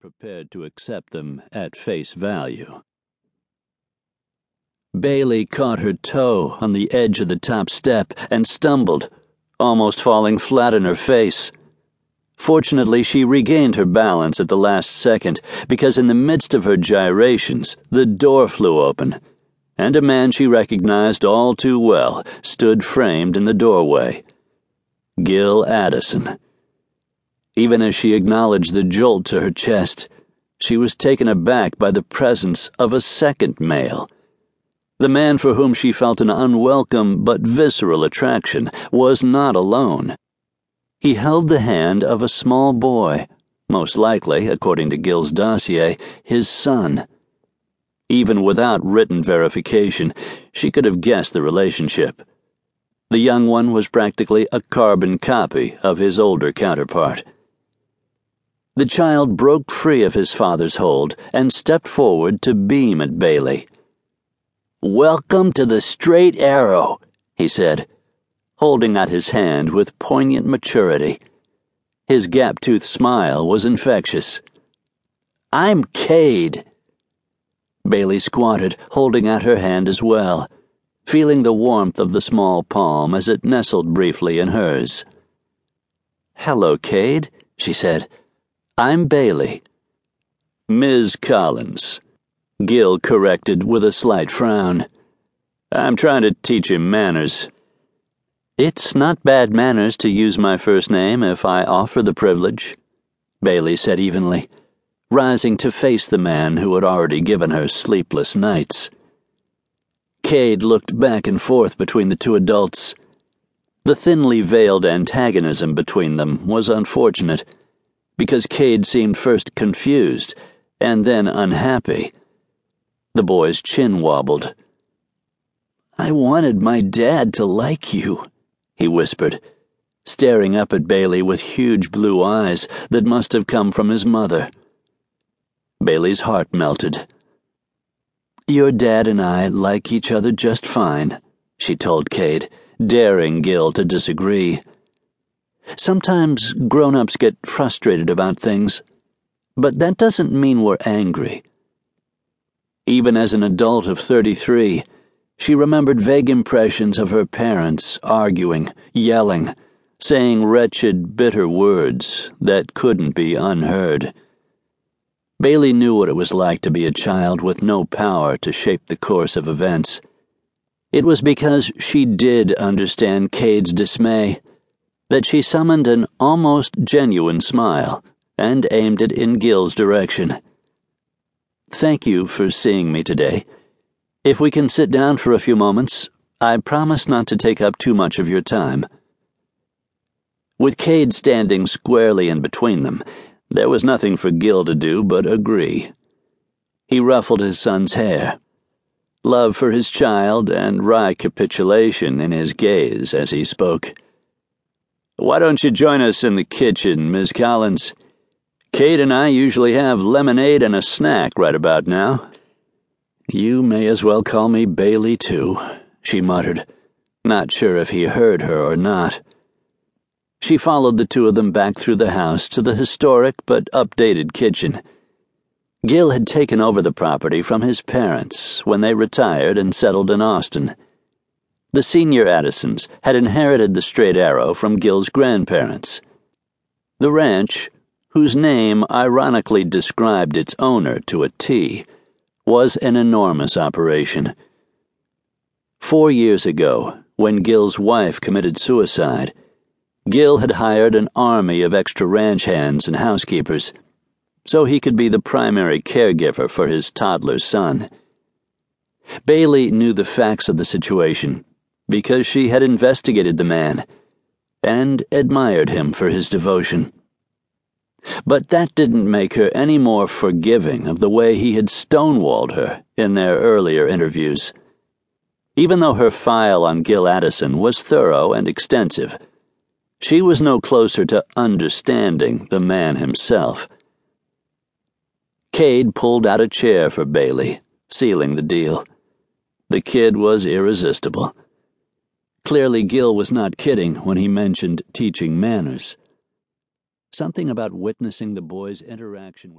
prepared to accept them at face value. Bailey caught her toe on the edge of the top step and stumbled, almost falling flat on her face. Fortunately, she regained her balance at the last second because, in the midst of her gyrations, the door flew open, and a man she recognized all too well stood framed in the doorway. Gil Addison. Even as she acknowledged the jolt to her chest, she was taken aback by the presence of a second male. The man for whom she felt an unwelcome but visceral attraction was not alone. He held the hand of a small boy, most likely, according to Gil's dossier, his son. Even without written verification, she could have guessed the relationship. The young one was practically a carbon copy of his older counterpart. The child broke free of his father's hold and stepped forward to beam at Bailey. Welcome to the straight arrow, he said, holding out his hand with poignant maturity. His gap toothed smile was infectious. I'm Cade. Bailey squatted, holding out her hand as well, feeling the warmth of the small palm as it nestled briefly in hers. Hello, Cade, she said. I'm Bailey. Ms. Collins, Gil corrected with a slight frown. I'm trying to teach him manners. It's not bad manners to use my first name if I offer the privilege, Bailey said evenly, rising to face the man who had already given her sleepless nights. Cade looked back and forth between the two adults. The thinly veiled antagonism between them was unfortunate because Cade seemed first confused and then unhappy. The boy's chin wobbled. I wanted my dad to like you, he whispered, staring up at Bailey with huge blue eyes that must have come from his mother. Bailey's heart melted. Your dad and I like each other just fine, she told Cade, daring Gil to disagree. Sometimes grown ups get frustrated about things, but that doesn't mean we're angry. Even as an adult of 33, she remembered vague impressions of her parents arguing, yelling, saying wretched, bitter words that couldn't be unheard. Bailey knew what it was like to be a child with no power to shape the course of events. It was because she did understand Cade's dismay that she summoned an almost genuine smile and aimed it in Gil's direction. Thank you for seeing me today. If we can sit down for a few moments, I promise not to take up too much of your time. With Cade standing squarely in between them, there was nothing for Gil to do but agree. He ruffled his son's hair, love for his child and wry capitulation in his gaze as he spoke. Why don't you join us in the kitchen, Miss Collins? Cade and I usually have lemonade and a snack right about now. You may as well call me Bailey, too, she muttered, not sure if he heard her or not. She followed the two of them back through the house to the historic but updated kitchen. Gil had taken over the property from his parents when they retired and settled in Austin. The senior Addisons had inherited the straight arrow from Gil's grandparents. The ranch, whose name ironically described its owner to a T, was an enormous operation. Four years ago, when Gil's wife committed suicide, Gil had hired an army of extra ranch hands and housekeepers so he could be the primary caregiver for his toddler son. Bailey knew the facts of the situation because she had investigated the man and admired him for his devotion. But that didn't make her any more forgiving of the way he had stonewalled her in their earlier interviews. Even though her file on Gil Addison was thorough and extensive, she was no closer to understanding the man himself. Cade pulled out a chair for Bailey, sealing the deal. The kid was irresistible. Clearly, Gil was not kidding when he mentioned teaching manners. Something about witnessing the boy's interaction with